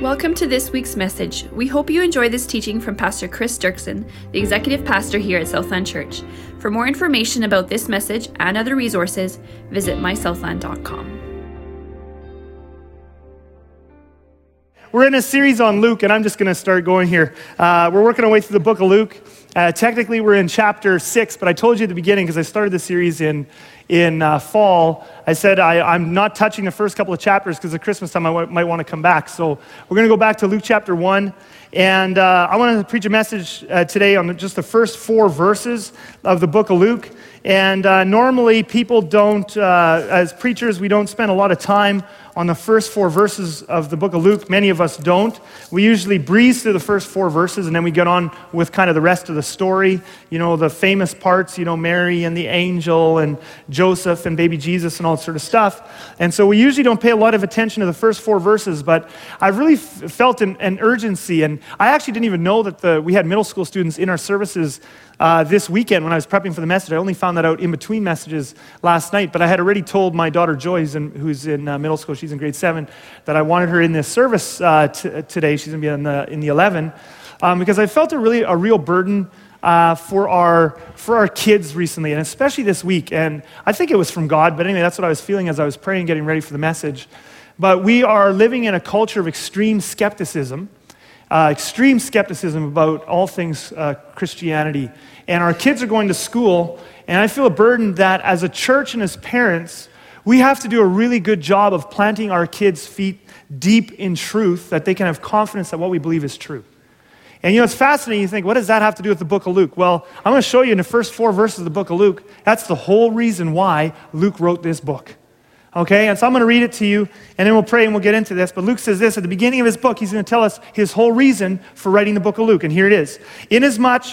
Welcome to this week's message. We hope you enjoy this teaching from Pastor Chris Dirksen, the executive pastor here at Southland Church. For more information about this message and other resources, visit mysouthland.com. We're in a series on Luke, and I'm just going to start going here. Uh, we're working our way through the book of Luke. Uh, technically, we're in chapter six, but I told you at the beginning because I started the series in in uh, fall, I said I, am not touching the first couple of chapters because at Christmas time I w- might want to come back. So we're going to go back to Luke chapter 1. And uh, I want to preach a message uh, today on just the first four verses of the book of Luke. And uh, normally, people don't, uh, as preachers, we don't spend a lot of time on the first four verses of the book of Luke. Many of us don't. We usually breeze through the first four verses and then we get on with kind of the rest of the story. You know, the famous parts, you know, Mary and the angel and Joseph and baby Jesus and all that sort of stuff. And so we usually don't pay a lot of attention to the first four verses, but I've really f- felt an, an, urgency. And I actually didn't even know that the, we had middle school students in our services uh, this weekend when I was prepping for the message. I only found that out in between messages last night, but I had already told my daughter Joy, who's in, who's in uh, middle school, she's in grade seven, that I wanted her in this service uh, t- today. She's going to be in the, in the 11, um, because I felt a really a real burden uh, for, our, for our kids recently, and especially this week. And I think it was from God, but anyway, that's what I was feeling as I was praying, getting ready for the message. But we are living in a culture of extreme skepticism, uh, extreme skepticism about all things uh, Christianity. And our kids are going to school, and I feel a burden that as a church and as parents, we have to do a really good job of planting our kids' feet deep in truth that they can have confidence that what we believe is true. And you know, it's fascinating. You think, what does that have to do with the book of Luke? Well, I'm going to show you in the first four verses of the book of Luke. That's the whole reason why Luke wrote this book. Okay, and so I'm going to read it to you, and then we'll pray and we'll get into this. But Luke says this at the beginning of his book, he's going to tell us his whole reason for writing the book of Luke. And here it is Inasmuch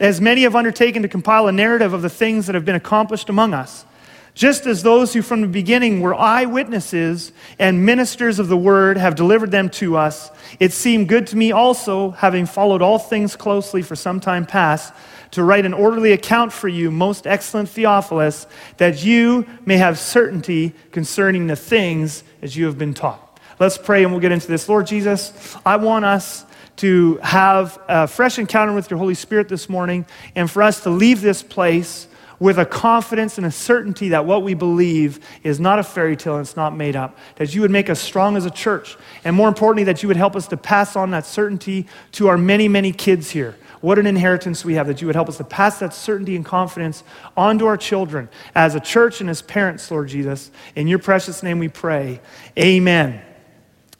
as many have undertaken to compile a narrative of the things that have been accomplished among us, just as those who from the beginning were eyewitnesses and ministers of the word have delivered them to us, it seemed good to me also, having followed all things closely for some time past, to write an orderly account for you, most excellent Theophilus, that you may have certainty concerning the things as you have been taught. Let's pray and we'll get into this. Lord Jesus, I want us to have a fresh encounter with your Holy Spirit this morning and for us to leave this place with a confidence and a certainty that what we believe is not a fairy tale and it's not made up. That you would make us strong as a church. And more importantly, that you would help us to pass on that certainty to our many, many kids here. What an inheritance we have that you would help us to pass that certainty and confidence on to our children as a church and as parents, Lord Jesus. In your precious name we pray. Amen.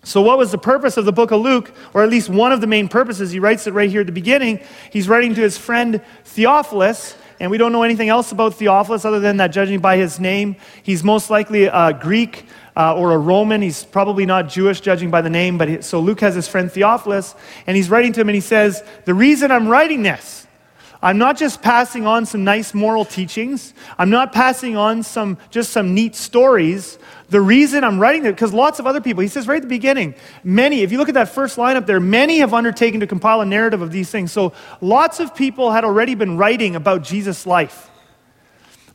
So, what was the purpose of the book of Luke, or at least one of the main purposes? He writes it right here at the beginning. He's writing to his friend Theophilus, and we don't know anything else about Theophilus other than that, judging by his name, he's most likely a Greek uh, or a Roman. He's probably not Jewish, judging by the name. But he, so Luke has his friend Theophilus, and he's writing to him, and he says, The reason I'm writing this I'm not just passing on some nice moral teachings. I'm not passing on some just some neat stories. The reason I'm writing it, because lots of other people, he says right at the beginning, many, if you look at that first line up there, many have undertaken to compile a narrative of these things. So lots of people had already been writing about Jesus' life.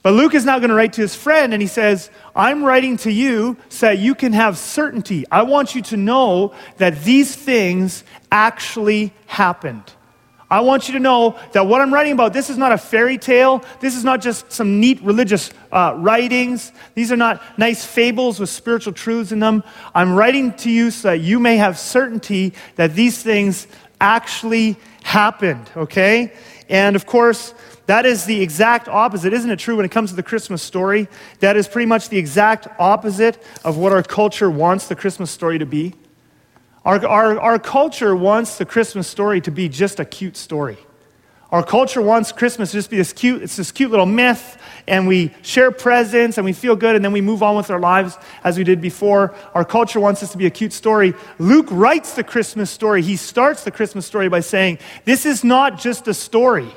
But Luke is now going to write to his friend, and he says, I'm writing to you so that you can have certainty. I want you to know that these things actually happened. I want you to know that what I'm writing about, this is not a fairy tale. This is not just some neat religious uh, writings. These are not nice fables with spiritual truths in them. I'm writing to you so that you may have certainty that these things actually happened, okay? And of course, that is the exact opposite. Isn't it true when it comes to the Christmas story? That is pretty much the exact opposite of what our culture wants the Christmas story to be. Our, our, our culture wants the Christmas story to be just a cute story. Our culture wants Christmas to just be this cute, it's this cute little myth, and we share presents and we feel good, and then we move on with our lives as we did before. Our culture wants this to be a cute story. Luke writes the Christmas story. He starts the Christmas story by saying, This is not just a story.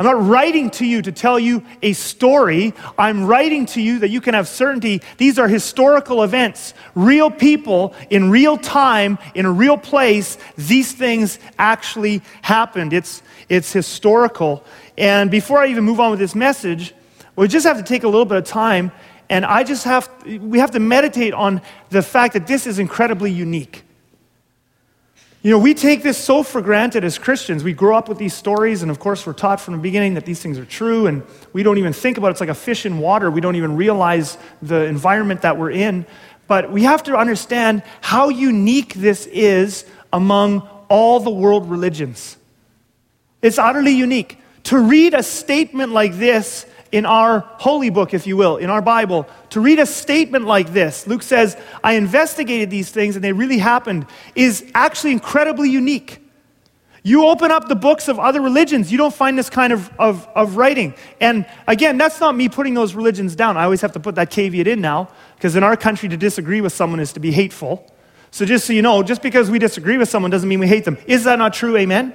I'm not writing to you to tell you a story. I'm writing to you that you can have certainty. These are historical events, real people in real time, in a real place. These things actually happened. It's, it's historical. And before I even move on with this message, we just have to take a little bit of time and I just have, we have to meditate on the fact that this is incredibly unique. You know, we take this so for granted as Christians. We grow up with these stories, and of course, we're taught from the beginning that these things are true, and we don't even think about it. It's like a fish in water. We don't even realize the environment that we're in. But we have to understand how unique this is among all the world religions. It's utterly unique. To read a statement like this in our holy book, if you will, in our Bible, to read a statement like this, Luke says, I investigated these things and they really happened, is actually incredibly unique. You open up the books of other religions, you don't find this kind of, of, of writing. And again, that's not me putting those religions down. I always have to put that caveat in now, because in our country, to disagree with someone is to be hateful. So just so you know, just because we disagree with someone doesn't mean we hate them. Is that not true? Amen?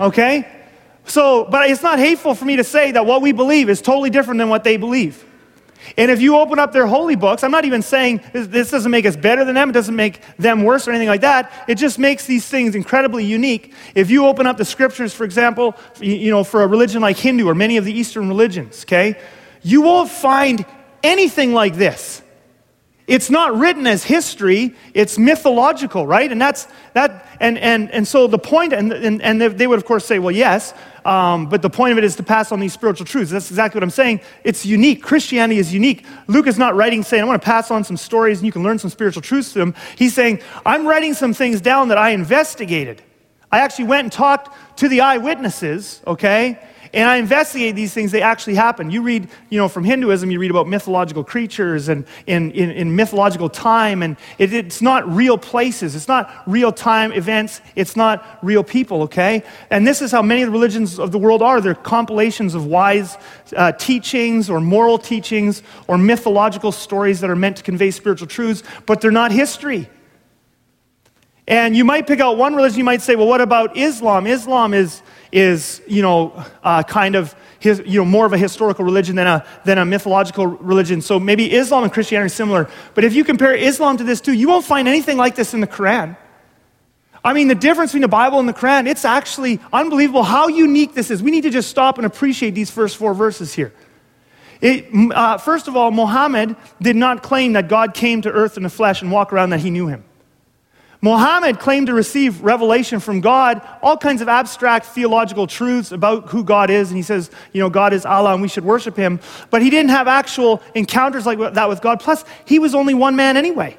Okay? So, but it's not hateful for me to say that what we believe is totally different than what they believe. And if you open up their holy books, I'm not even saying this doesn't make us better than them, it doesn't make them worse or anything like that. It just makes these things incredibly unique. If you open up the scriptures, for example, you know, for a religion like Hindu or many of the Eastern religions, okay, you won't find anything like this. It's not written as history, it's mythological, right? And that's that, and and and so the point, and and, and they would of course say, well, yes, um, but the point of it is to pass on these spiritual truths. That's exactly what I'm saying. It's unique. Christianity is unique. Luke is not writing saying, I want to pass on some stories and you can learn some spiritual truths to them. He's saying, I'm writing some things down that I investigated. I actually went and talked to the eyewitnesses, okay? And I investigate these things, they actually happen. You read, you know, from Hinduism, you read about mythological creatures and in, in, in mythological time, and it, it's not real places, it's not real time events, it's not real people, okay? And this is how many of the religions of the world are. They're compilations of wise uh, teachings or moral teachings or mythological stories that are meant to convey spiritual truths, but they're not history. And you might pick out one religion, you might say, well, what about Islam? Islam is, is you know, uh, kind of his, you know, more of a historical religion than a, than a mythological religion. So maybe Islam and Christianity are similar. But if you compare Islam to this too, you won't find anything like this in the Quran. I mean, the difference between the Bible and the Quran, it's actually unbelievable how unique this is. We need to just stop and appreciate these first four verses here. It, uh, first of all, Muhammad did not claim that God came to earth in the flesh and walk around that he knew him. Muhammad claimed to receive revelation from God, all kinds of abstract theological truths about who God is. And he says, you know, God is Allah and we should worship him. But he didn't have actual encounters like that with God. Plus, he was only one man anyway.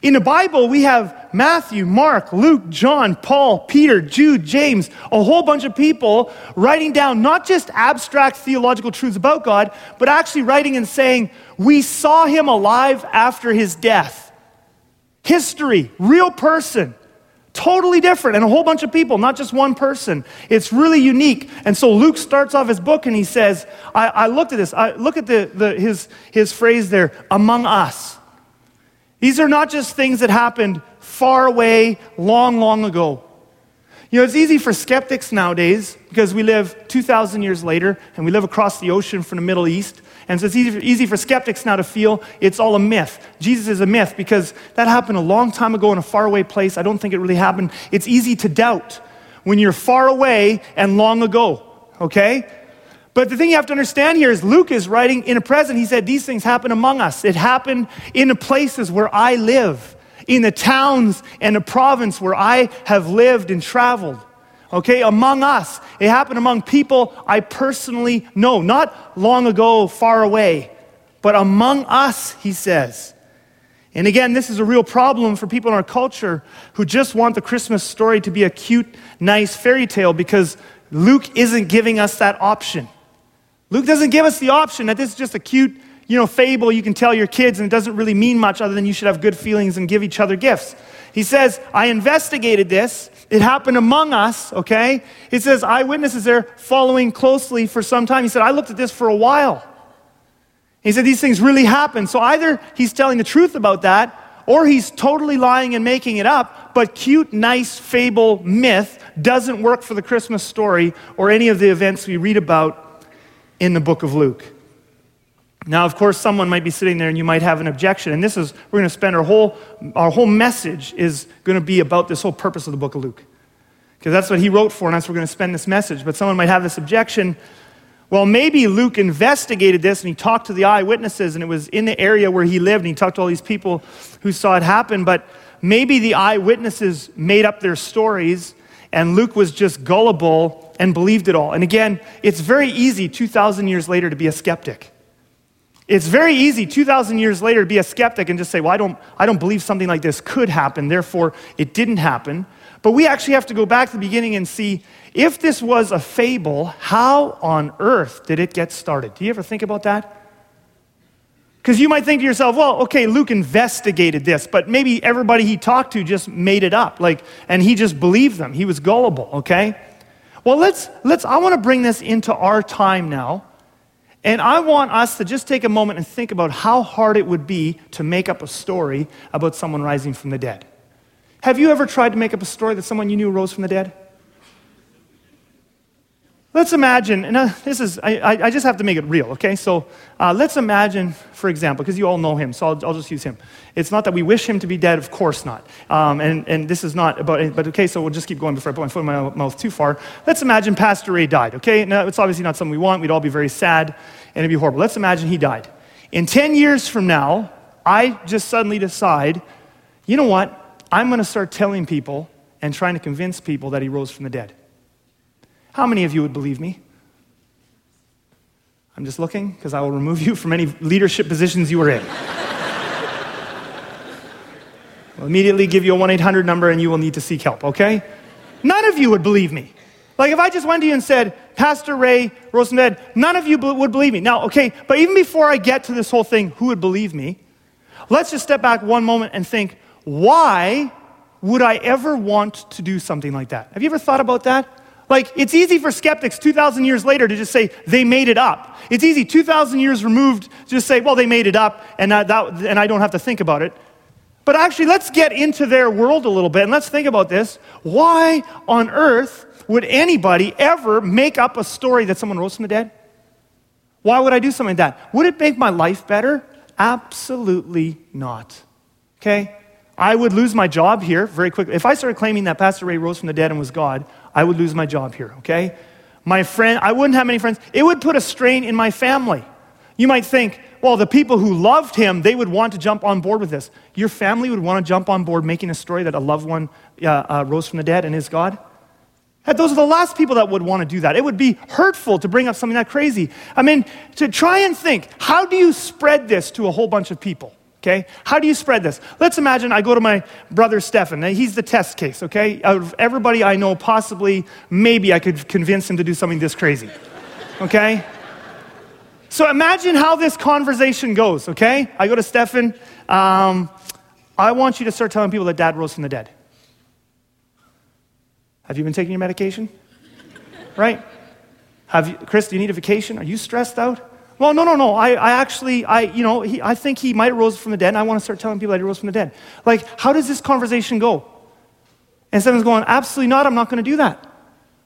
In the Bible, we have Matthew, Mark, Luke, John, Paul, Peter, Jude, James, a whole bunch of people writing down not just abstract theological truths about God, but actually writing and saying, We saw him alive after his death history, real person, totally different, and a whole bunch of people, not just one person. It's really unique. And so Luke starts off his book and he says, I, I looked at this, I look at the, the, his, his phrase there, among us. These are not just things that happened far away, long, long ago. You know, it's easy for skeptics nowadays because we live 2,000 years later and we live across the ocean from the Middle East and so it's easy, easy for skeptics now to feel it's all a myth. Jesus is a myth because that happened a long time ago in a faraway place. I don't think it really happened. It's easy to doubt when you're far away and long ago, okay? But the thing you have to understand here is Luke is writing in a present. He said, These things happen among us. It happened in the places where I live, in the towns and the province where I have lived and traveled okay, among us. It happened among people I personally know, not long ago, far away, but among us, he says. And again, this is a real problem for people in our culture who just want the Christmas story to be a cute, nice fairy tale because Luke isn't giving us that option. Luke doesn't give us the option that this is just a cute, you know, fable you can tell your kids and it doesn't really mean much other than you should have good feelings and give each other gifts. He says, I investigated this. It happened among us, okay? He says, eyewitnesses there following closely for some time. He said, I looked at this for a while. He said, these things really happened. So either he's telling the truth about that, or he's totally lying and making it up. But cute, nice fable myth doesn't work for the Christmas story or any of the events we read about in the book of Luke. Now, of course, someone might be sitting there and you might have an objection. And this is, we're going to spend our whole, our whole message is going to be about this whole purpose of the book of Luke. Because that's what he wrote for, and that's where we're going to spend this message. But someone might have this objection. Well, maybe Luke investigated this and he talked to the eyewitnesses, and it was in the area where he lived, and he talked to all these people who saw it happen. But maybe the eyewitnesses made up their stories and Luke was just gullible and believed it all. And again, it's very easy 2,000 years later to be a skeptic. It's very easy 2,000 years later to be a skeptic and just say, well, I don't, I don't believe something like this could happen, therefore it didn't happen. But we actually have to go back to the beginning and see if this was a fable, how on earth did it get started? Do you ever think about that? Because you might think to yourself, well, okay, Luke investigated this, but maybe everybody he talked to just made it up, like, and he just believed them. He was gullible, okay? Well, let's, let's, I want to bring this into our time now. And I want us to just take a moment and think about how hard it would be to make up a story about someone rising from the dead. Have you ever tried to make up a story that someone you knew rose from the dead? Let's imagine, and uh, this is, I, I, just have to make it real, okay? So uh, let's imagine, for example, because you all know him, so I'll, I'll, just use him. It's not that we wish him to be dead, of course not. Um, and, and this is not about, but okay, so we'll just keep going before I put my foot in my mouth too far. Let's imagine Pastor Ray died, okay? Now, it's obviously not something we want. We'd all be very sad, and it'd be horrible. Let's imagine he died. In 10 years from now, I just suddenly decide, you know what? I'm going to start telling people and trying to convince people that he rose from the dead. How many of you would believe me? I'm just looking because I will remove you from any leadership positions you were in. I'll immediately give you a 1 800 number and you will need to seek help, okay? None of you would believe me. Like if I just went to you and said, Pastor Ray Rosenbed, none of you would believe me. Now, okay, but even before I get to this whole thing, who would believe me? Let's just step back one moment and think, why would I ever want to do something like that? Have you ever thought about that? Like, it's easy for skeptics 2,000 years later to just say they made it up. It's easy 2,000 years removed to just say, well, they made it up and, that, and I don't have to think about it. But actually, let's get into their world a little bit and let's think about this. Why on earth would anybody ever make up a story that someone rose from the dead? Why would I do something like that? Would it make my life better? Absolutely not. Okay? I would lose my job here very quickly. If I started claiming that Pastor Ray rose from the dead and was God, I would lose my job here, okay? My friend, I wouldn't have many friends. It would put a strain in my family. You might think, well, the people who loved him, they would want to jump on board with this. Your family would want to jump on board making a story that a loved one uh, uh, rose from the dead and is God? And Those are the last people that would want to do that. It would be hurtful to bring up something that crazy. I mean, to try and think, how do you spread this to a whole bunch of people? Okay? How do you spread this? Let's imagine I go to my brother Stefan. He's the test case, okay? Out of everybody I know, possibly, maybe I could convince him to do something this crazy. Okay? So imagine how this conversation goes, okay? I go to Stefan. Um, I want you to start telling people that dad rose from the dead. Have you been taking your medication? right? Have you, Chris, do you need a vacation? Are you stressed out? Well, no, no, no. I, I actually, I, you know, he, I think he might have rose from the dead, and I want to start telling people that he rose from the dead. Like, how does this conversation go? And someone's going, absolutely not. I'm not going to do that.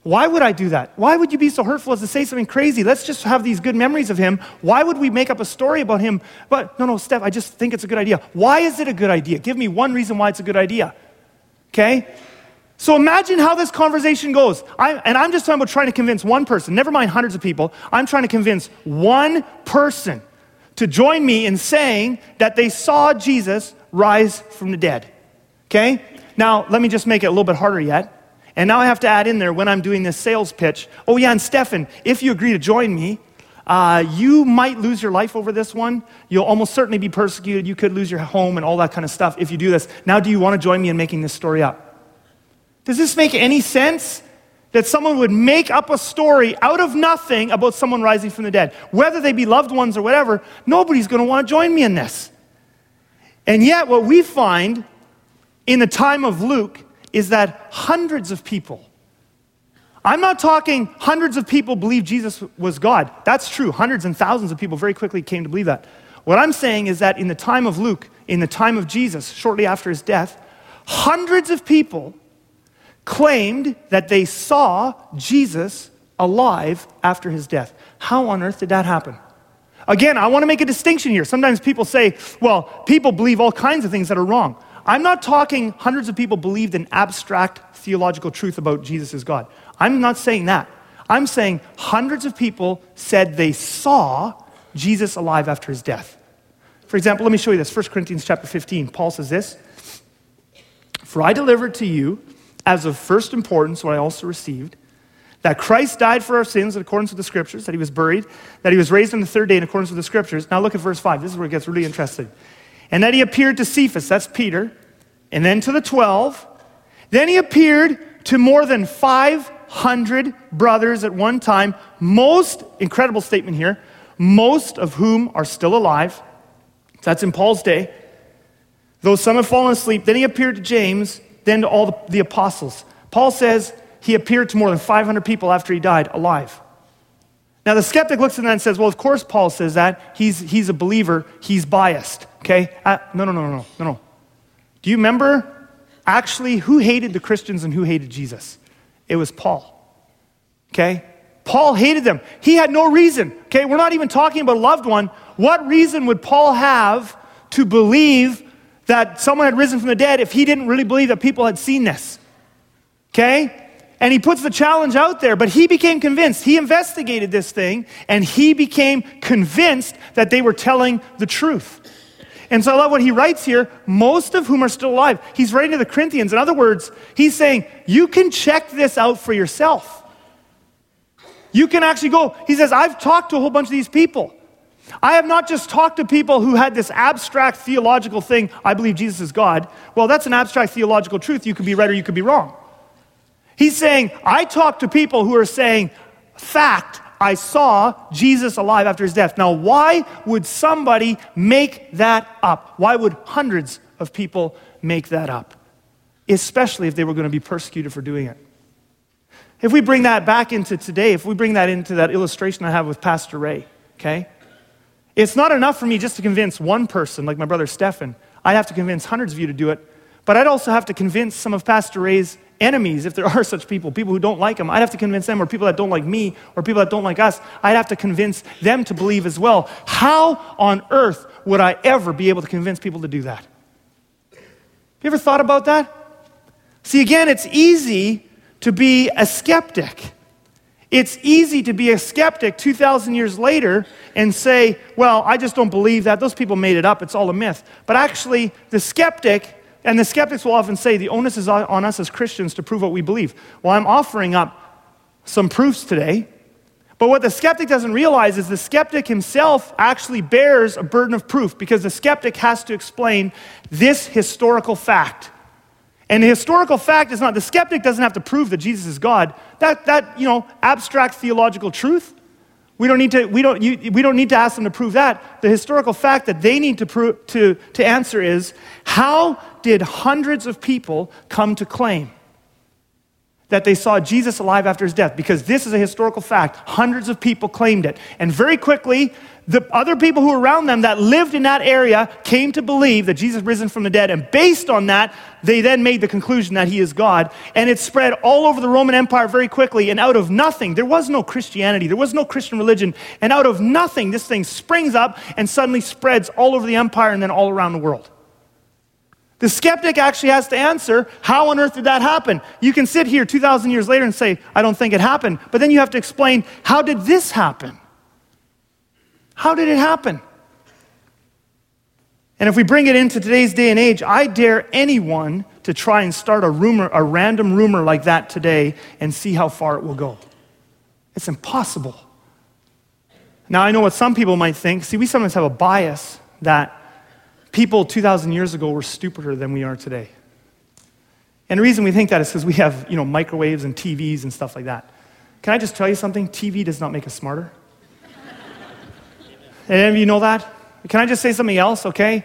Why would I do that? Why would you be so hurtful as to say something crazy? Let's just have these good memories of him. Why would we make up a story about him? But no, no, Steph, I just think it's a good idea. Why is it a good idea? Give me one reason why it's a good idea. Okay? So imagine how this conversation goes. I, and I'm just talking about trying to convince one person, never mind hundreds of people. I'm trying to convince one person to join me in saying that they saw Jesus rise from the dead. Okay? Now, let me just make it a little bit harder yet. And now I have to add in there when I'm doing this sales pitch. Oh, yeah, and Stefan, if you agree to join me, uh, you might lose your life over this one. You'll almost certainly be persecuted. You could lose your home and all that kind of stuff if you do this. Now, do you want to join me in making this story up? Does this make any sense? That someone would make up a story out of nothing about someone rising from the dead. Whether they be loved ones or whatever, nobody's going to want to join me in this. And yet, what we find in the time of Luke is that hundreds of people, I'm not talking hundreds of people believe Jesus was God. That's true. Hundreds and thousands of people very quickly came to believe that. What I'm saying is that in the time of Luke, in the time of Jesus, shortly after his death, hundreds of people claimed that they saw Jesus alive after his death. How on earth did that happen? Again, I want to make a distinction here. Sometimes people say, well, people believe all kinds of things that are wrong. I'm not talking hundreds of people believed an abstract theological truth about Jesus as God. I'm not saying that. I'm saying hundreds of people said they saw Jesus alive after his death. For example, let me show you this. 1 Corinthians chapter 15. Paul says this For I delivered to you as of first importance what I also received that Christ died for our sins in accordance with the scriptures, that he was buried, that he was raised on the third day in accordance with the scriptures. Now look at verse 5. This is where it gets really interesting. And that he appeared to Cephas, that's Peter, and then to the 12. Then he appeared to more than 500 brothers at one time, most, incredible statement here, most of whom are still alive. That's in Paul's day. Though some have fallen asleep, then he appeared to James, then to all the, the apostles. Paul says he appeared to more than 500 people after he died alive. Now, the skeptic looks at that and says, Well, of course, Paul says that. He's, he's a believer. He's biased. Okay? Uh, no, no, no, no, no, no. Do you remember actually who hated the Christians and who hated Jesus? It was Paul. Okay? Paul hated them. He had no reason. Okay? We're not even talking about a loved one. What reason would Paul have to believe that someone had risen from the dead if he didn't really believe that people had seen this. Okay? And he puts the challenge out there, but he became convinced. He investigated this thing and he became convinced that they were telling the truth. And so I love what he writes here, most of whom are still alive. He's writing to the Corinthians. In other words, he's saying, you can check this out for yourself. You can actually go, he says, I've talked to a whole bunch of these people. I have not just talked to people who had this abstract theological thing, I believe Jesus is God. Well, that's an abstract theological truth. You could be right or you could be wrong. He's saying, I talk to people who are saying, fact, I saw Jesus alive after his death. Now, why would somebody make that up? Why would hundreds of people make that up? Especially if they were going to be persecuted for doing it. If we bring that back into today, if we bring that into that illustration I have with Pastor Ray, okay? It's not enough for me just to convince one person, like my brother Stefan. I'd have to convince hundreds of you to do it. But I'd also have to convince some of Pastor Ray's enemies, if there are such people, people who don't like him. I'd have to convince them, or people that don't like me, or people that don't like us. I'd have to convince them to believe as well. How on earth would I ever be able to convince people to do that? Have you ever thought about that? See, again, it's easy to be a skeptic. It's easy to be a skeptic 2,000 years later and say, well, I just don't believe that. Those people made it up. It's all a myth. But actually, the skeptic, and the skeptics will often say, the onus is on us as Christians to prove what we believe. Well, I'm offering up some proofs today. But what the skeptic doesn't realize is the skeptic himself actually bears a burden of proof because the skeptic has to explain this historical fact. And the historical fact is not, the skeptic doesn't have to prove that Jesus is God. That, that you know, abstract theological truth, we don't, need to, we, don't, you, we don't need to ask them to prove that. The historical fact that they need to, prove, to, to answer is how did hundreds of people come to claim that they saw Jesus alive after his death? Because this is a historical fact. Hundreds of people claimed it. And very quickly, the other people who were around them that lived in that area came to believe that Jesus risen from the dead. And based on that, they then made the conclusion that he is God. And it spread all over the Roman Empire very quickly. And out of nothing, there was no Christianity, there was no Christian religion. And out of nothing, this thing springs up and suddenly spreads all over the empire and then all around the world. The skeptic actually has to answer, how on earth did that happen? You can sit here 2,000 years later and say, I don't think it happened. But then you have to explain, how did this happen? How did it happen? And if we bring it into today's day and age, I dare anyone to try and start a rumor, a random rumor like that today and see how far it will go. It's impossible. Now, I know what some people might think. See, we sometimes have a bias that people 2,000 years ago were stupider than we are today. And the reason we think that is because we have, you know, microwaves and TVs and stuff like that. Can I just tell you something? TV does not make us smarter. Any of you know that? Can I just say something else, okay?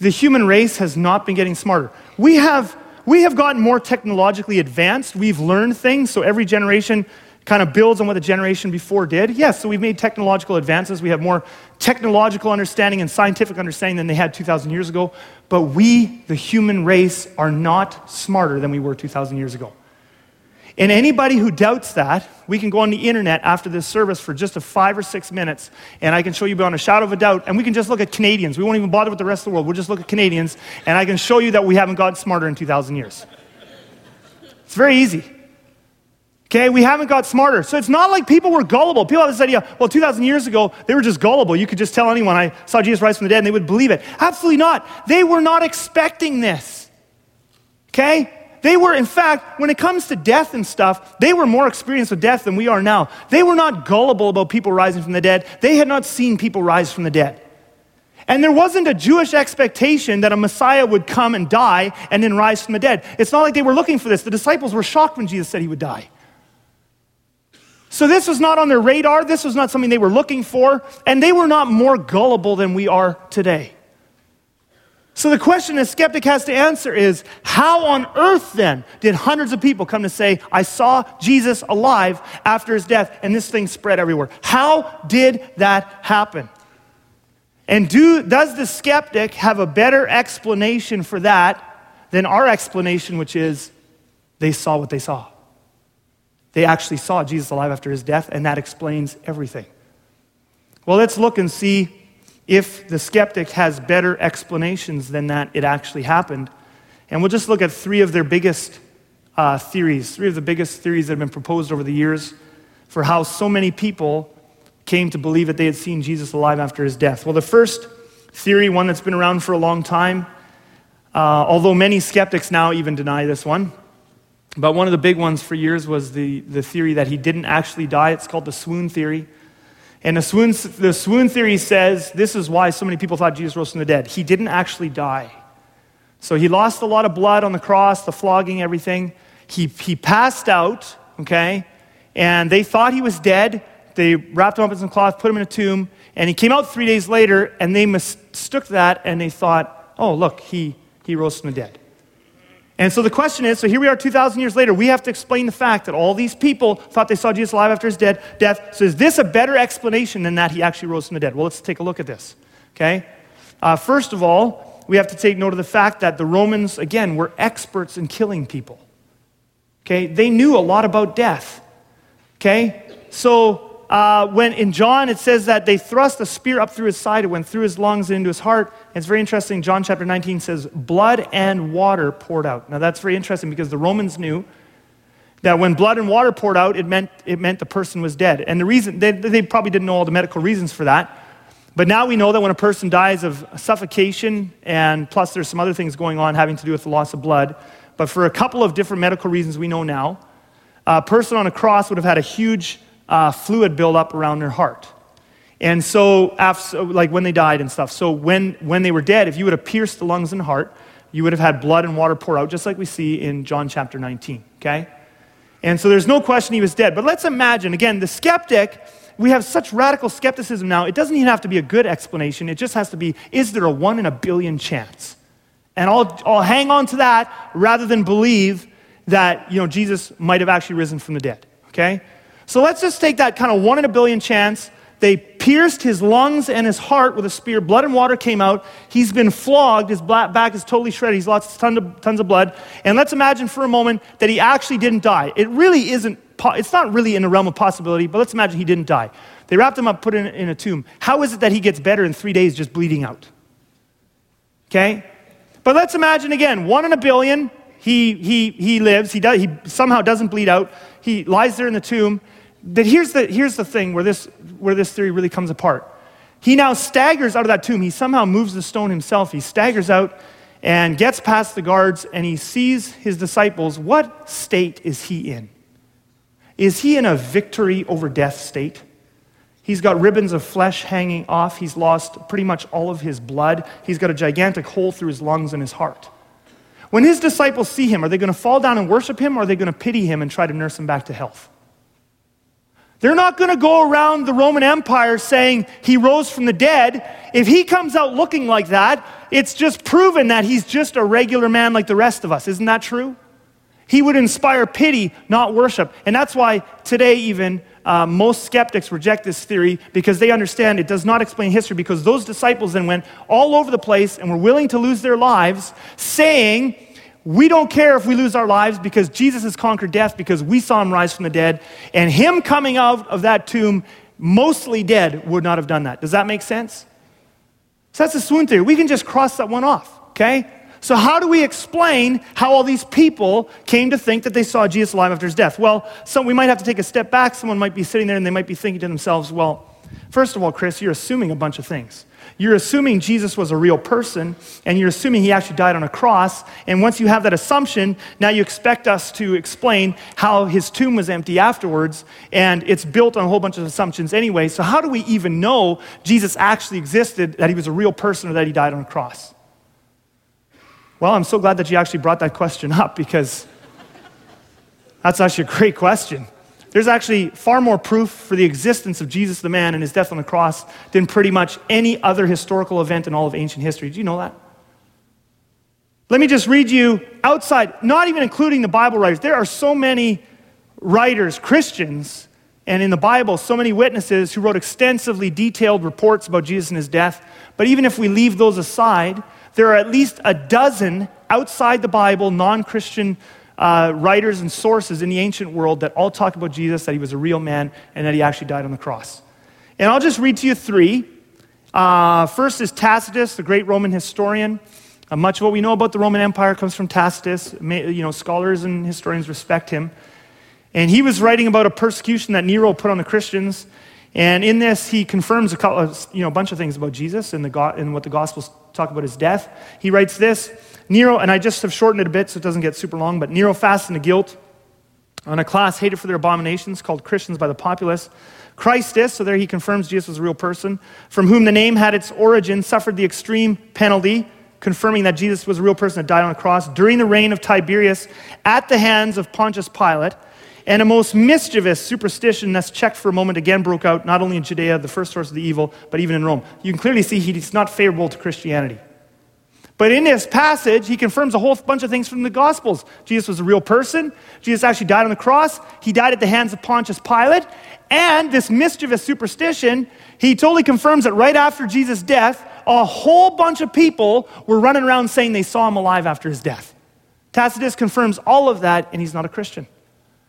The human race has not been getting smarter. We have, we have gotten more technologically advanced. We've learned things, so every generation kind of builds on what the generation before did. Yes, so we've made technological advances. We have more technological understanding and scientific understanding than they had 2,000 years ago. But we, the human race, are not smarter than we were 2,000 years ago. And anybody who doubts that, we can go on the internet after this service for just a five or six minutes, and I can show you beyond a shadow of a doubt. And we can just look at Canadians. We won't even bother with the rest of the world. We'll just look at Canadians, and I can show you that we haven't gotten smarter in 2,000 years. It's very easy. Okay, we haven't got smarter. So it's not like people were gullible. People have this idea, well, 2,000 years ago, they were just gullible. You could just tell anyone, I saw Jesus rise from the dead, and they would believe it. Absolutely not. They were not expecting this. Okay? They were, in fact, when it comes to death and stuff, they were more experienced with death than we are now. They were not gullible about people rising from the dead. They had not seen people rise from the dead. And there wasn't a Jewish expectation that a Messiah would come and die and then rise from the dead. It's not like they were looking for this. The disciples were shocked when Jesus said he would die. So this was not on their radar. This was not something they were looking for. And they were not more gullible than we are today. So the question a skeptic has to answer is how on earth then did hundreds of people come to say, I saw Jesus alive after his death, and this thing spread everywhere? How did that happen? And do, does the skeptic have a better explanation for that than our explanation, which is they saw what they saw? They actually saw Jesus alive after his death, and that explains everything. Well, let's look and see if the skeptic has better explanations than that it actually happened. And we'll just look at three of their biggest uh, theories, three of the biggest theories that have been proposed over the years for how so many people came to believe that they had seen Jesus alive after his death. Well, the first theory, one that's been around for a long time, uh, although many skeptics now even deny this one, but one of the big ones for years was the, the theory that he didn't actually die. It's called the swoon theory. And the swoon, the swoon theory says this is why so many people thought Jesus rose from the dead. He didn't actually die. So he lost a lot of blood on the cross, the flogging, everything. He, he passed out, okay? And they thought he was dead. They wrapped him up in some cloth, put him in a tomb, and he came out three days later, and they mistook that, and they thought, oh, look, he, he rose from the dead. And so the question is so here we are 2,000 years later, we have to explain the fact that all these people thought they saw Jesus alive after his dead, death. So is this a better explanation than that he actually rose from the dead? Well, let's take a look at this, okay? Uh, first of all, we have to take note of the fact that the Romans, again, were experts in killing people. Okay? They knew a lot about death. Okay? So uh, when in John it says that they thrust a spear up through his side, it went through his lungs and into his heart. And it's very interesting. John chapter 19 says, blood and water poured out. Now that's very interesting because the Romans knew that when blood and water poured out, it meant, it meant the person was dead. And the reason, they, they probably didn't know all the medical reasons for that. But now we know that when a person dies of suffocation, and plus there's some other things going on having to do with the loss of blood, but for a couple of different medical reasons we know now, a person on a cross would have had a huge uh, fluid build up around their heart. And so, after, like when they died and stuff. So, when, when they were dead, if you would have pierced the lungs and heart, you would have had blood and water pour out, just like we see in John chapter 19, okay? And so, there's no question he was dead. But let's imagine, again, the skeptic, we have such radical skepticism now, it doesn't even have to be a good explanation. It just has to be, is there a one in a billion chance? And I'll, I'll hang on to that rather than believe that, you know, Jesus might have actually risen from the dead, okay? So let's just take that kind of one in a billion chance. They pierced his lungs and his heart with a spear. Blood and water came out. He's been flogged. His back is totally shredded. He's lost tons of, tons of blood. And let's imagine for a moment that he actually didn't die. It really isn't, it's not really in the realm of possibility, but let's imagine he didn't die. They wrapped him up, put him in a tomb. How is it that he gets better in three days just bleeding out? Okay? But let's imagine again, one in a billion, he, he, he lives, he, does, he somehow doesn't bleed out. He lies there in the tomb. But here's the, here's the thing where this, where this theory really comes apart. He now staggers out of that tomb. He somehow moves the stone himself. He staggers out and gets past the guards and he sees his disciples. What state is he in? Is he in a victory over death state? He's got ribbons of flesh hanging off. He's lost pretty much all of his blood. He's got a gigantic hole through his lungs and his heart. When his disciples see him, are they going to fall down and worship him or are they going to pity him and try to nurse him back to health? They're not going to go around the Roman Empire saying he rose from the dead. If he comes out looking like that, it's just proven that he's just a regular man like the rest of us. Isn't that true? He would inspire pity, not worship. And that's why today, even, uh, most skeptics reject this theory because they understand it does not explain history because those disciples then went all over the place and were willing to lose their lives saying, we don't care if we lose our lives because Jesus has conquered death because we saw him rise from the dead. And him coming out of that tomb, mostly dead, would not have done that. Does that make sense? So that's the swoon theory. We can just cross that one off, okay? So, how do we explain how all these people came to think that they saw Jesus alive after his death? Well, so we might have to take a step back. Someone might be sitting there and they might be thinking to themselves, well, first of all, Chris, you're assuming a bunch of things. You're assuming Jesus was a real person, and you're assuming he actually died on a cross. And once you have that assumption, now you expect us to explain how his tomb was empty afterwards, and it's built on a whole bunch of assumptions anyway. So, how do we even know Jesus actually existed, that he was a real person, or that he died on a cross? Well, I'm so glad that you actually brought that question up because that's actually a great question. There's actually far more proof for the existence of Jesus the man and his death on the cross than pretty much any other historical event in all of ancient history. Do you know that? Let me just read you outside, not even including the Bible writers. There are so many writers, Christians, and in the Bible, so many witnesses who wrote extensively detailed reports about Jesus and his death. But even if we leave those aside, there are at least a dozen outside the Bible, non Christian uh, writers and sources in the ancient world that all talk about Jesus, that he was a real man, and that he actually died on the cross. And I'll just read to you three. Uh, first is Tacitus, the great Roman historian. Uh, much of what we know about the Roman Empire comes from Tacitus. You know, scholars and historians respect him. And he was writing about a persecution that Nero put on the Christians. And in this, he confirms a, couple, you know, a bunch of things about Jesus and, the, and what the Gospels talk about his death. He writes this Nero, and I just have shortened it a bit so it doesn't get super long, but Nero fastened a guilt on a class hated for their abominations called Christians by the populace. Christus, so there he confirms Jesus was a real person, from whom the name had its origin, suffered the extreme penalty, confirming that Jesus was a real person that died on a cross during the reign of Tiberius at the hands of Pontius Pilate. And a most mischievous superstition that's checked for a moment again broke out, not only in Judea, the first source of the evil, but even in Rome. You can clearly see he's not favorable to Christianity. But in this passage, he confirms a whole bunch of things from the Gospels. Jesus was a real person. Jesus actually died on the cross. He died at the hands of Pontius Pilate. And this mischievous superstition, he totally confirms that right after Jesus' death, a whole bunch of people were running around saying they saw him alive after his death. Tacitus confirms all of that, and he's not a Christian.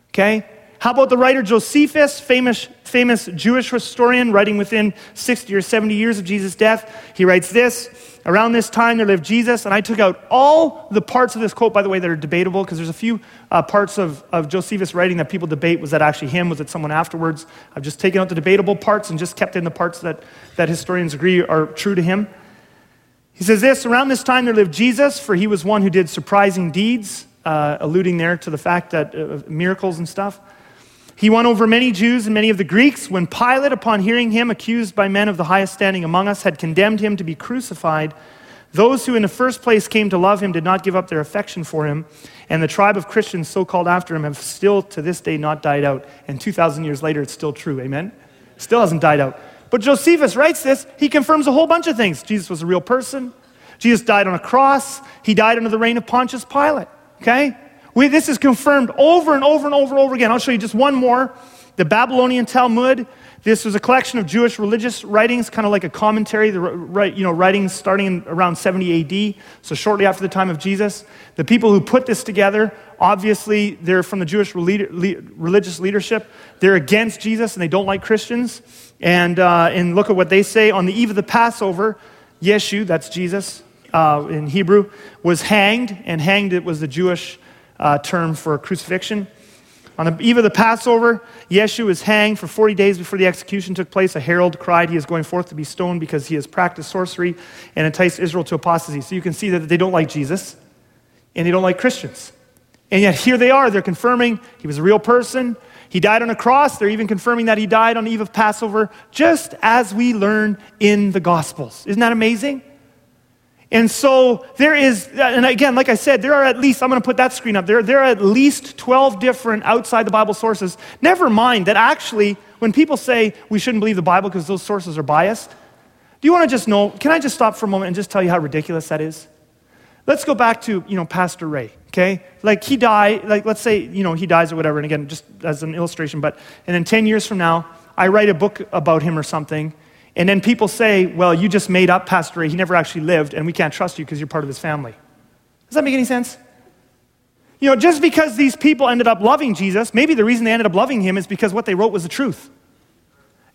Okay? How about the writer Josephus, famous, famous Jewish historian, writing within 60 or 70 years of Jesus' death? He writes this Around this time there lived Jesus, and I took out all the parts of this quote, by the way, that are debatable, because there's a few uh, parts of, of Josephus' writing that people debate. Was that actually him? Was it someone afterwards? I've just taken out the debatable parts and just kept in the parts that, that historians agree are true to him. He says this Around this time there lived Jesus, for he was one who did surprising deeds, uh, alluding there to the fact that uh, miracles and stuff. He won over many Jews and many of the Greeks. When Pilate, upon hearing him accused by men of the highest standing among us, had condemned him to be crucified, those who in the first place came to love him did not give up their affection for him, and the tribe of Christians so called after him have still to this day not died out. And 2,000 years later, it's still true. Amen? Still hasn't died out. But Josephus writes this. He confirms a whole bunch of things. Jesus was a real person. Jesus died on a cross. He died under the reign of Pontius Pilate. Okay? We, this is confirmed over and over and over and over again. I'll show you just one more. The Babylonian Talmud. This was a collection of Jewish religious writings, kind of like a commentary, the you know, writings starting around 70 AD, so shortly after the time of Jesus. The people who put this together, obviously, they're from the Jewish religious leadership. They're against Jesus and they don't like Christians. And, uh, and look at what they say. On the eve of the Passover, Yeshu, that's Jesus uh, in Hebrew, was hanged, and hanged it was the Jewish uh, term for crucifixion. On the eve of the Passover, Yeshua is hanged for 40 days before the execution took place. A herald cried he is going forth to be stoned because he has practiced sorcery and enticed Israel to apostasy. So you can see that they don't like Jesus and they don't like Christians. And yet here they are. They're confirming he was a real person. He died on a cross. They're even confirming that he died on the eve of Passover, just as we learn in the Gospels. Isn't that amazing? And so there is, uh, and again, like I said, there are at least, I'm going to put that screen up there, there are at least 12 different outside the Bible sources. Never mind that actually, when people say we shouldn't believe the Bible because those sources are biased, do you want to just know, can I just stop for a moment and just tell you how ridiculous that is? Let's go back to, you know, Pastor Ray, okay? Like he died, like let's say, you know, he dies or whatever, and again, just as an illustration, but, and then 10 years from now, I write a book about him or something, and then people say, well, you just made up Pastor Ray. He never actually lived, and we can't trust you because you're part of his family. Does that make any sense? You know, just because these people ended up loving Jesus, maybe the reason they ended up loving him is because what they wrote was the truth.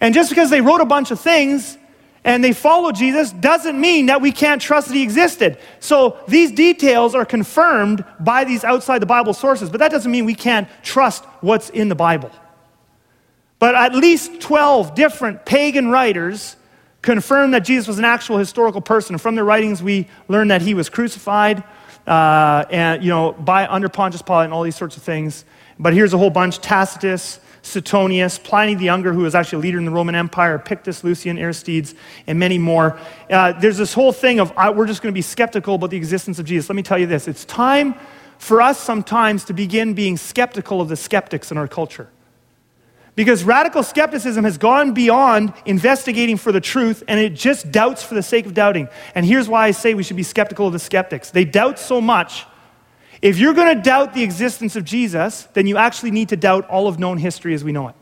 And just because they wrote a bunch of things and they followed Jesus doesn't mean that we can't trust that he existed. So these details are confirmed by these outside the Bible sources, but that doesn't mean we can't trust what's in the Bible. But at least 12 different pagan writers confirm that Jesus was an actual historical person. From their writings, we learn that he was crucified uh, and, you know, by, under Pontius Pilate and all these sorts of things. But here's a whole bunch Tacitus, Suetonius, Pliny the Younger, who was actually a leader in the Roman Empire, Pictus, Lucian, Aristides, and many more. Uh, there's this whole thing of we're just going to be skeptical about the existence of Jesus. Let me tell you this it's time for us sometimes to begin being skeptical of the skeptics in our culture. Because radical skepticism has gone beyond investigating for the truth and it just doubts for the sake of doubting. And here's why I say we should be skeptical of the skeptics. They doubt so much. If you're going to doubt the existence of Jesus, then you actually need to doubt all of known history as we know it.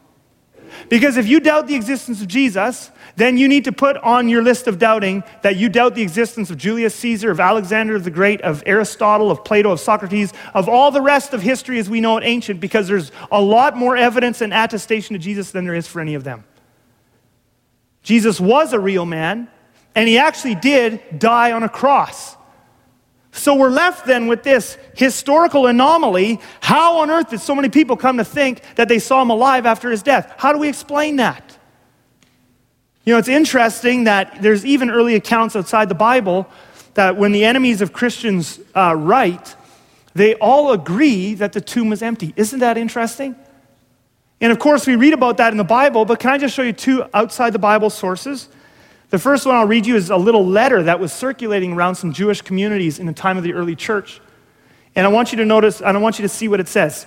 Because if you doubt the existence of Jesus, then you need to put on your list of doubting that you doubt the existence of Julius Caesar, of Alexander the Great, of Aristotle, of Plato, of Socrates, of all the rest of history as we know it ancient, because there's a lot more evidence and attestation of Jesus than there is for any of them. Jesus was a real man, and he actually did die on a cross. So we're left then with this historical anomaly. How on earth did so many people come to think that they saw him alive after his death? How do we explain that? You know, it's interesting that there's even early accounts outside the Bible that when the enemies of Christians uh, write, they all agree that the tomb was empty. Isn't that interesting? And of course, we read about that in the Bible, but can I just show you two outside the Bible sources? The first one I'll read you is a little letter that was circulating around some Jewish communities in the time of the early church. And I want you to notice, and I want you to see what it says.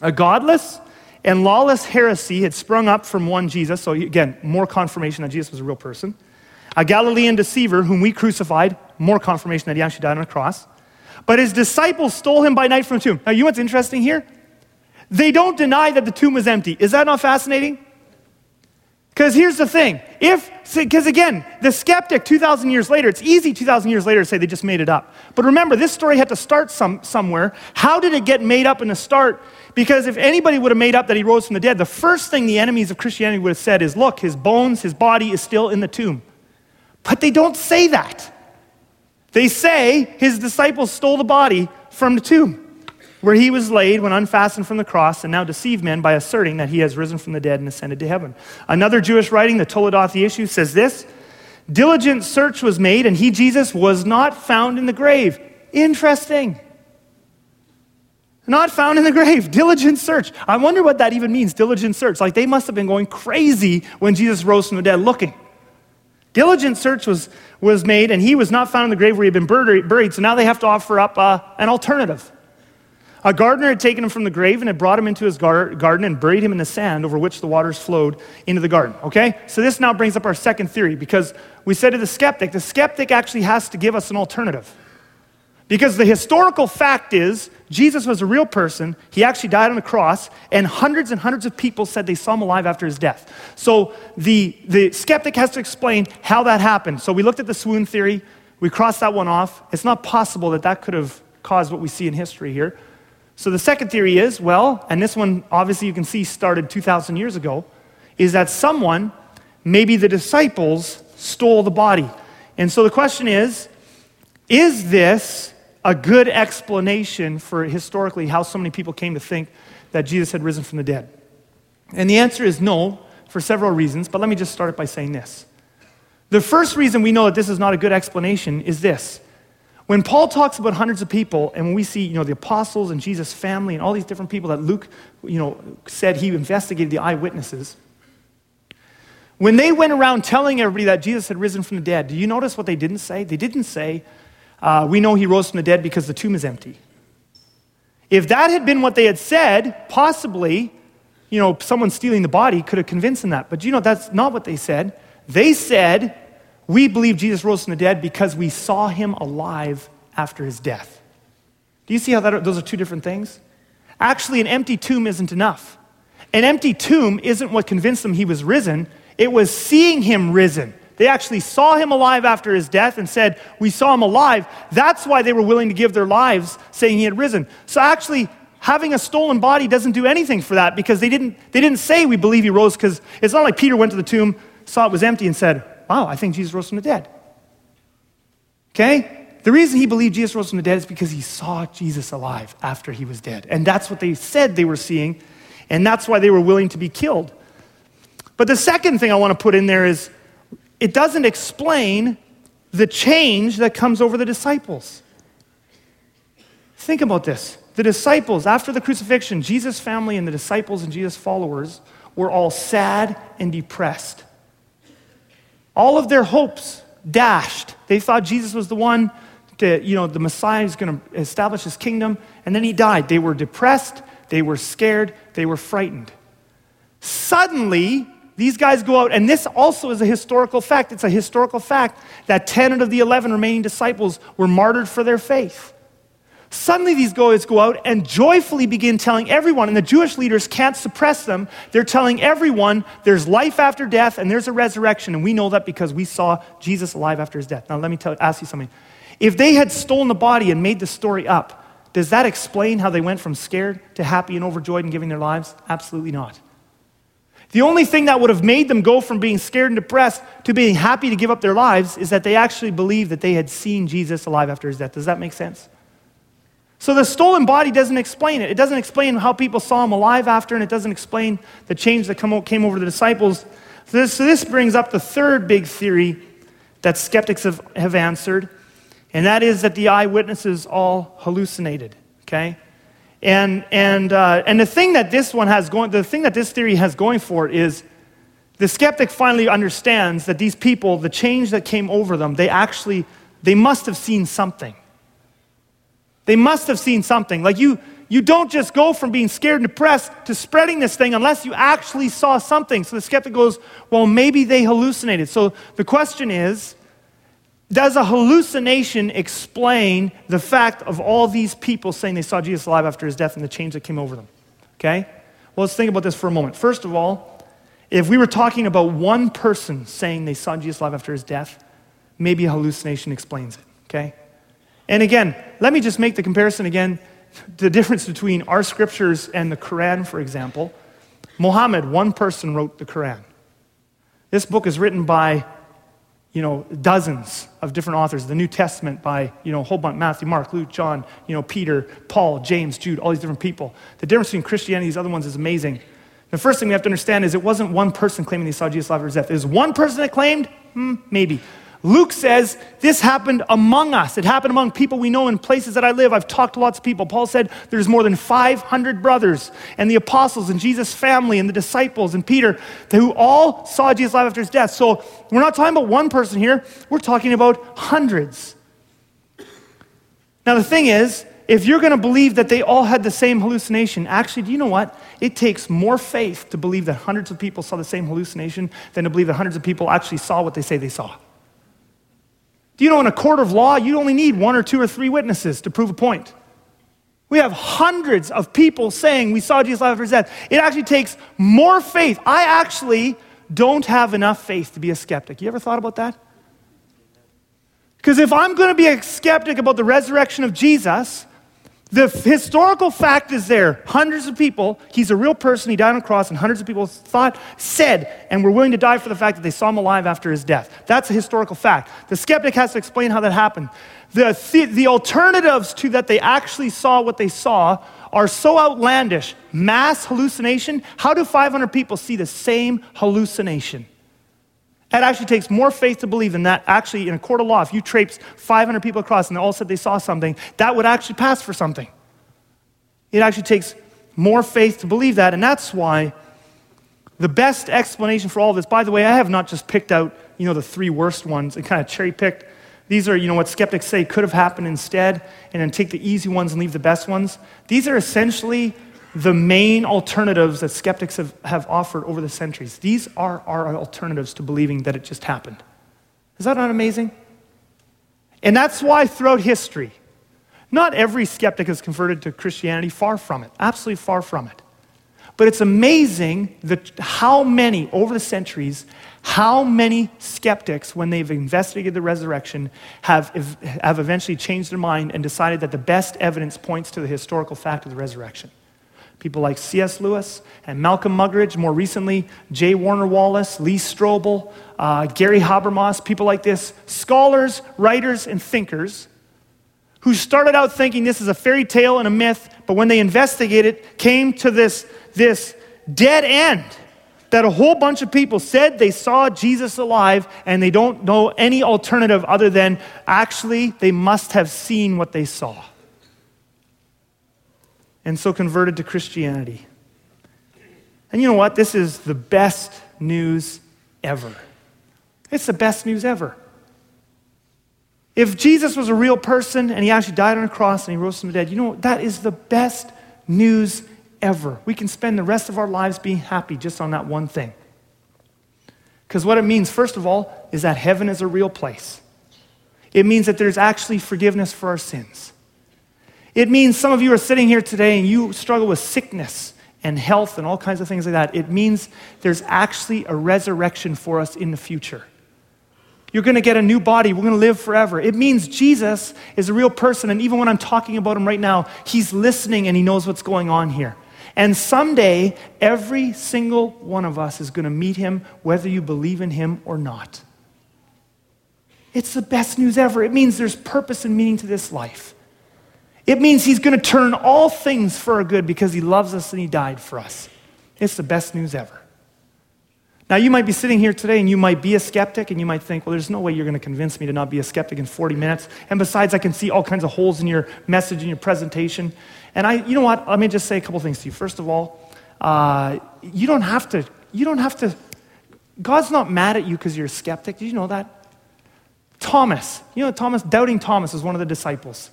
A godless and lawless heresy had sprung up from one Jesus. So, again, more confirmation that Jesus was a real person. A Galilean deceiver whom we crucified, more confirmation that he actually died on a cross. But his disciples stole him by night from the tomb. Now, you know what's interesting here? They don't deny that the tomb was empty. Is that not fascinating? Because here's the thing if, because again, the skeptic 2,000 years later, it's easy 2,000 years later to say they just made it up. But remember, this story had to start some, somewhere. How did it get made up in the start? Because if anybody would have made up that he rose from the dead, the first thing the enemies of Christianity would have said is, look, his bones, his body is still in the tomb. But they don't say that. They say his disciples stole the body from the tomb where he was laid when unfastened from the cross, and now deceive men by asserting that he has risen from the dead and ascended to heaven. Another Jewish writing, the Toledoth Yeshu, says this Diligent search was made, and he, Jesus, was not found in the grave. Interesting. Not found in the grave. Diligent search. I wonder what that even means, diligent search. Like they must have been going crazy when Jesus rose from the dead looking. Diligent search was, was made, and he was not found in the grave where he had been buried, so now they have to offer up uh, an alternative. A gardener had taken him from the grave and had brought him into his gar- garden and buried him in the sand over which the waters flowed into the garden. Okay? So this now brings up our second theory because we said to the skeptic, the skeptic actually has to give us an alternative. Because the historical fact is, Jesus was a real person. He actually died on a cross, and hundreds and hundreds of people said they saw him alive after his death. So the, the skeptic has to explain how that happened. So we looked at the swoon theory. We crossed that one off. It's not possible that that could have caused what we see in history here. So the second theory is well, and this one obviously you can see started 2,000 years ago, is that someone, maybe the disciples, stole the body. And so the question is is this a good explanation for historically how so many people came to think that Jesus had risen from the dead? And the answer is no, for several reasons, but let me just start it by saying this. The first reason we know that this is not a good explanation is this when Paul talks about hundreds of people, and when we see, you know, the apostles and Jesus' family and all these different people that Luke, you know, said he investigated the eyewitnesses, when they went around telling everybody that Jesus had risen from the dead, do you notice what they didn't say? They didn't say, uh, we know he rose from the dead because the tomb is empty. If that had been what they had said, possibly, you know, someone stealing the body could have convinced them that. But you know, that's not what they said. They said, we believe Jesus rose from the dead because we saw him alive after his death. Do you see how that, those are two different things? Actually, an empty tomb isn't enough. An empty tomb isn't what convinced them he was risen, it was seeing him risen. They actually saw him alive after his death and said, We saw him alive. That's why they were willing to give their lives saying he had risen. So, actually, having a stolen body doesn't do anything for that because they didn't, they didn't say we believe he rose because it's not like Peter went to the tomb, saw it was empty, and said, wow, I think Jesus rose from the dead. Okay? The reason he believed Jesus rose from the dead is because he saw Jesus alive after he was dead. And that's what they said they were seeing, and that's why they were willing to be killed. But the second thing I want to put in there is it doesn't explain the change that comes over the disciples. Think about this. The disciples, after the crucifixion, Jesus' family and the disciples and Jesus' followers were all sad and depressed. All of their hopes dashed. They thought Jesus was the one to, you know, the Messiah is going to establish his kingdom, and then he died. They were depressed, they were scared, they were frightened. Suddenly, these guys go out, and this also is a historical fact. It's a historical fact that 10 out of the 11 remaining disciples were martyred for their faith. Suddenly, these guys go out and joyfully begin telling everyone, and the Jewish leaders can't suppress them. They're telling everyone there's life after death and there's a resurrection, and we know that because we saw Jesus alive after his death. Now, let me tell, ask you something. If they had stolen the body and made the story up, does that explain how they went from scared to happy and overjoyed and giving their lives? Absolutely not. The only thing that would have made them go from being scared and depressed to being happy to give up their lives is that they actually believed that they had seen Jesus alive after his death. Does that make sense? So the stolen body doesn't explain it. It doesn't explain how people saw him alive after, and it doesn't explain the change that came over the disciples. So this, so this brings up the third big theory that skeptics have, have answered, and that is that the eyewitnesses all hallucinated. Okay? And, and, uh, and the thing that this one has going, the thing that this theory has going for it is the skeptic finally understands that these people, the change that came over them, they actually, they must have seen something. They must have seen something. Like you, you don't just go from being scared and depressed to spreading this thing unless you actually saw something. So the skeptic goes, well, maybe they hallucinated. So the question is, does a hallucination explain the fact of all these people saying they saw Jesus alive after his death and the change that came over them? Okay? Well, let's think about this for a moment. First of all, if we were talking about one person saying they saw Jesus alive after his death, maybe a hallucination explains it. Okay? And again, let me just make the comparison again the difference between our scriptures and the Quran, for example. Muhammad, one person wrote the Quran. This book is written by, you know, dozens of different authors. The New Testament by, you know, a whole bunch, Matthew, Mark, Luke, John, you know, Peter, Paul, James, Jude, all these different people. The difference between Christianity and these other ones is amazing. The first thing we have to understand is it wasn't one person claiming they saw Jesus alive or death. Was one person that claimed, hmm, maybe. Luke says this happened among us. It happened among people we know in places that I live. I've talked to lots of people. Paul said there's more than 500 brothers and the apostles and Jesus' family and the disciples and Peter who all saw Jesus live after his death. So we're not talking about one person here, we're talking about hundreds. Now, the thing is, if you're going to believe that they all had the same hallucination, actually, do you know what? It takes more faith to believe that hundreds of people saw the same hallucination than to believe that hundreds of people actually saw what they say they saw. Do you know in a court of law, you only need one or two or three witnesses to prove a point? We have hundreds of people saying we saw Jesus after his death. It actually takes more faith. I actually don't have enough faith to be a skeptic. You ever thought about that? Because if I'm going to be a skeptic about the resurrection of Jesus, the historical fact is there. Hundreds of people, he's a real person, he died on a cross, and hundreds of people thought, said, and were willing to die for the fact that they saw him alive after his death. That's a historical fact. The skeptic has to explain how that happened. The, the, the alternatives to that they actually saw what they saw are so outlandish. Mass hallucination. How do 500 people see the same hallucination? It actually takes more faith to believe than that. Actually, in a court of law, if you traipse 500 people across and they all said they saw something, that would actually pass for something. It actually takes more faith to believe that, and that's why the best explanation for all this, by the way, I have not just picked out, you know, the three worst ones and kind of cherry picked. These are, you know, what skeptics say could have happened instead, and then take the easy ones and leave the best ones. These are essentially the main alternatives that skeptics have, have offered over the centuries. These are our alternatives to believing that it just happened. Is that not amazing? And that's why throughout history, not every skeptic has converted to Christianity, far from it, absolutely far from it. But it's amazing that how many, over the centuries, how many skeptics, when they've investigated the resurrection, have, have eventually changed their mind and decided that the best evidence points to the historical fact of the resurrection. People like C.S. Lewis and Malcolm Muggeridge, more recently, J. Warner Wallace, Lee Strobel, uh, Gary Habermas, people like this, scholars, writers, and thinkers who started out thinking this is a fairy tale and a myth, but when they investigated, came to this, this dead end that a whole bunch of people said they saw Jesus alive and they don't know any alternative other than actually they must have seen what they saw. And so converted to Christianity. And you know what? This is the best news ever. It's the best news ever. If Jesus was a real person and he actually died on a cross and he rose from the dead, you know, what? that is the best news ever. We can spend the rest of our lives being happy just on that one thing. Because what it means, first of all, is that heaven is a real place. It means that there's actually forgiveness for our sins. It means some of you are sitting here today and you struggle with sickness and health and all kinds of things like that. It means there's actually a resurrection for us in the future. You're going to get a new body. We're going to live forever. It means Jesus is a real person. And even when I'm talking about him right now, he's listening and he knows what's going on here. And someday, every single one of us is going to meet him, whether you believe in him or not. It's the best news ever. It means there's purpose and meaning to this life. It means he's going to turn all things for our good because he loves us and he died for us. It's the best news ever. Now, you might be sitting here today and you might be a skeptic and you might think, well, there's no way you're going to convince me to not be a skeptic in 40 minutes. And besides, I can see all kinds of holes in your message and your presentation. And I, you know what? Let me just say a couple things to you. First of all, uh, you don't have to, you don't have to, God's not mad at you because you're a skeptic. Did you know that? Thomas, you know, Thomas, doubting Thomas was one of the disciples.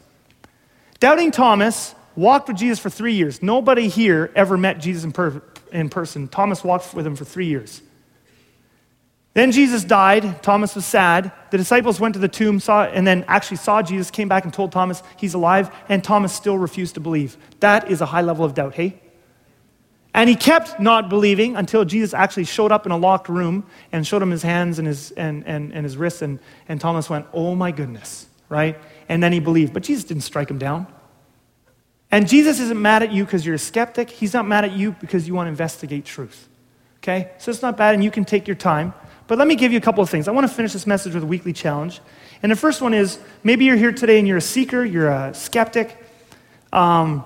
Doubting Thomas walked with Jesus for three years. Nobody here ever met Jesus in, per- in person. Thomas walked with him for three years. Then Jesus died. Thomas was sad. The disciples went to the tomb, saw, and then actually saw Jesus, came back and told Thomas he's alive, and Thomas still refused to believe. That is a high level of doubt, hey? And he kept not believing until Jesus actually showed up in a locked room and showed him his hands and his, and, and, and his wrists, and, and Thomas went, Oh my goodness, right? And then he believed. But Jesus didn't strike him down. And Jesus isn't mad at you because you're a skeptic. He's not mad at you because you want to investigate truth. Okay? So it's not bad, and you can take your time. But let me give you a couple of things. I want to finish this message with a weekly challenge. And the first one is maybe you're here today and you're a seeker, you're a skeptic. Um,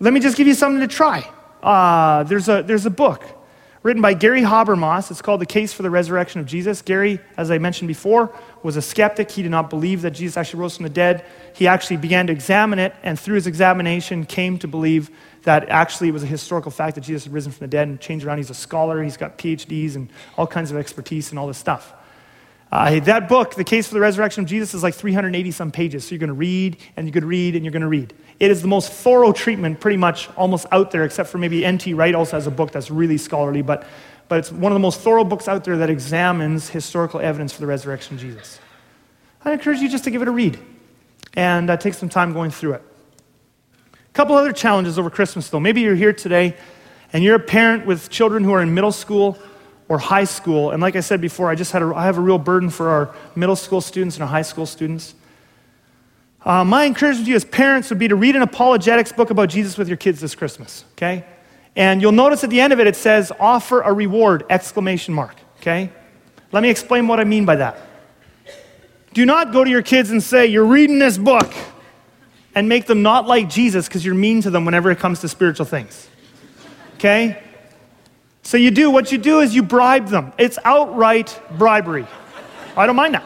let me just give you something to try. Uh, there's, a, there's a book written by Gary Habermas. It's called The Case for the Resurrection of Jesus. Gary, as I mentioned before, was a skeptic. He did not believe that Jesus actually rose from the dead. He actually began to examine it, and through his examination, came to believe that actually it was a historical fact that Jesus had risen from the dead and changed around. He's a scholar, he's got PhDs and all kinds of expertise and all this stuff. Uh, that book, The Case for the Resurrection of Jesus, is like 380 some pages. So you're going to read and you're going to read and you're going to read. It is the most thorough treatment, pretty much almost out there, except for maybe N.T. Wright also has a book that's really scholarly, but, but it's one of the most thorough books out there that examines historical evidence for the resurrection of Jesus. I encourage you just to give it a read and uh, take some time going through it. A couple other challenges over Christmas, though. Maybe you're here today and you're a parent with children who are in middle school or high school. And like I said before, I just had a, I have a real burden for our middle school students and our high school students. Uh, my encouragement to you as parents would be to read an apologetics book about Jesus with your kids this Christmas, okay? And you'll notice at the end of it, it says, offer a reward, exclamation mark, okay? Let me explain what I mean by that. Do not go to your kids and say, you're reading this book, and make them not like Jesus because you're mean to them whenever it comes to spiritual things, okay? So you do, what you do is you bribe them. It's outright bribery. I don't mind that.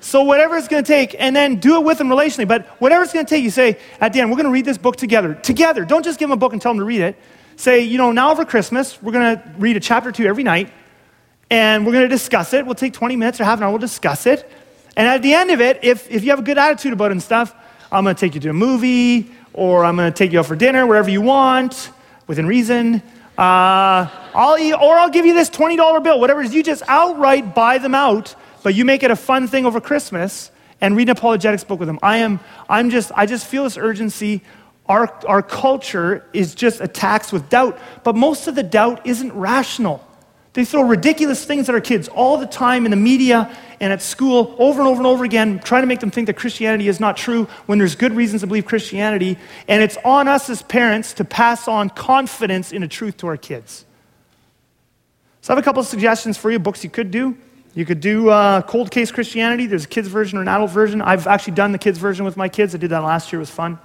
So whatever it's going to take, and then do it with them relationally. But whatever it's going to take, you say at the end, we're going to read this book together. Together. Don't just give them a book and tell them to read it. Say, you know, now for Christmas, we're going to read a chapter two every night, and we're going to discuss it. We'll take 20 minutes or half an hour. We'll discuss it. And at the end of it, if, if you have a good attitude about it and stuff, I'm going to take you to a movie, or I'm going to take you out for dinner, wherever you want within reason. Uh, I'll or I'll give you this $20 bill, whatever it is. You just outright buy them out, but you make it a fun thing over Christmas and read an apologetics book with them. I am, I'm just, I just feel this urgency. Our, our culture is just attacked with doubt, but most of the doubt isn't rational. They throw ridiculous things at our kids all the time in the media and at school over and over and over again, trying to make them think that Christianity is not true when there's good reasons to believe Christianity. And it's on us as parents to pass on confidence in the truth to our kids. So I have a couple of suggestions for you, books you could do. You could do uh, Cold Case Christianity. There's a kids version or an adult version. I've actually done the kids version with my kids. I did that last year. It was fun.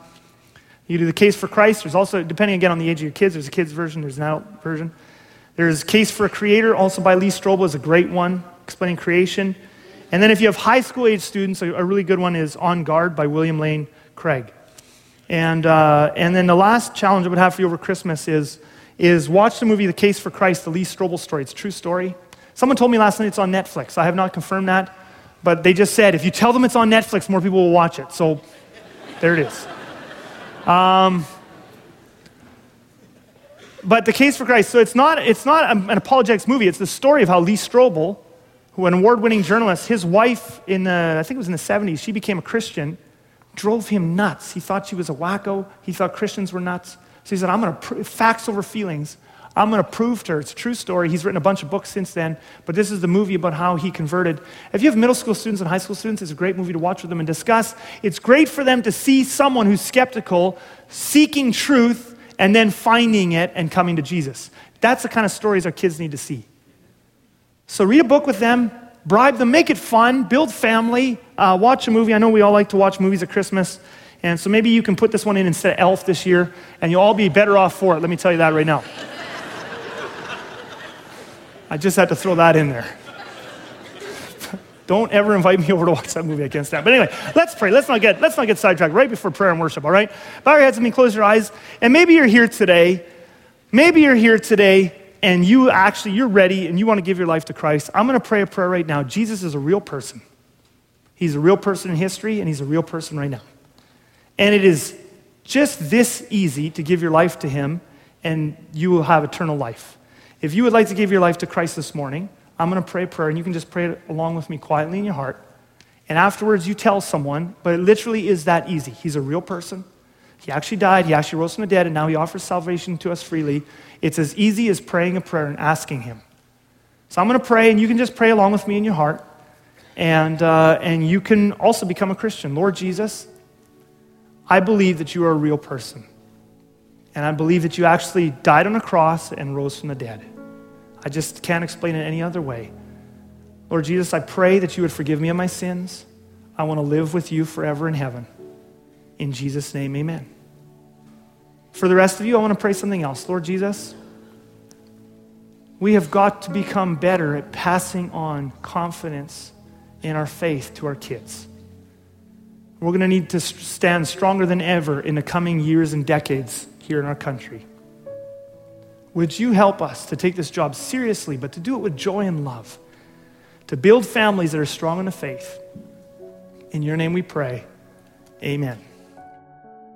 You do the Case for Christ. There's also, depending again on the age of your kids, there's a kids version, there's an adult version. There's Case for a Creator, also by Lee Strobel, is a great one, explaining creation. And then if you have high school age students, a, really good one is On Guard by William Lane Craig. And, uh, and then the last challenge I would have for you over Christmas is, is watch the movie The Case for Christ, the Lee Strobel story. It's true story. Someone told me last night it's on Netflix. I have not confirmed that, but they just said if you tell them it's on Netflix, more people will watch it. So there it is. Um, but The Case for Christ, so it's not, it's not an apologetics movie. It's the story of how Lee Strobel, who an award-winning journalist, his wife in the, I think it was in the 70s, she became a Christian drove him nuts. He thought she was a wacko. He thought Christians were nuts. So he said, I'm going to, pr- facts over feelings. I'm going to prove to her. It's a true story. He's written a bunch of books since then, but this is the movie about how he converted. If you have middle school students and high school students, it's a great movie to watch with them and discuss. It's great for them to see someone who's skeptical, seeking truth, and then finding it and coming to Jesus. That's the kind of stories our kids need to see. So read a book with them, bribe them, make it fun, build family, uh, watch a movie. I know we all like to watch movies at Christmas. And so maybe you can put this one in instead of Elf this year, and you'll all be better off for it. Let me tell you that right now. I just had to throw that in there. Don't ever invite me over to watch that movie. I can't stand. But anyway, let's pray. Let's not get let's not get sidetracked right before prayer and worship. All right, bow your heads and me, close your eyes, and maybe you're here today. Maybe you're here today and you actually you're ready and you want to give your life to Christ, I'm going to pray a prayer right now. Jesus is a real person. He's a real person in history and he's a real person right now. And it is just this easy to give your life to him and you will have eternal life. If you would like to give your life to Christ this morning, I'm going to pray prayer and you can just pray it along with me quietly in your heart. And afterwards you tell someone, but it literally is that easy. He's a real person. He actually died, he actually rose from the dead, and now he offers salvation to us freely. It's as easy as praying a prayer and asking him. So I'm going to pray, and you can just pray along with me in your heart. And, uh, and you can also become a Christian. Lord Jesus, I believe that you are a real person. And I believe that you actually died on a cross and rose from the dead. I just can't explain it any other way. Lord Jesus, I pray that you would forgive me of my sins. I want to live with you forever in heaven. In Jesus' name, amen. For the rest of you, I want to pray something else. Lord Jesus, we have got to become better at passing on confidence in our faith to our kids. We're going to need to stand stronger than ever in the coming years and decades here in our country. Would you help us to take this job seriously, but to do it with joy and love, to build families that are strong in the faith? In your name we pray. Amen.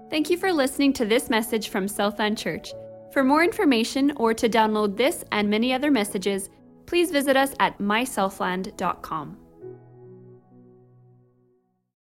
Thank you for listening to this message from Southland Church. For more information or to download this and many other messages, please visit us at mysouthland.com.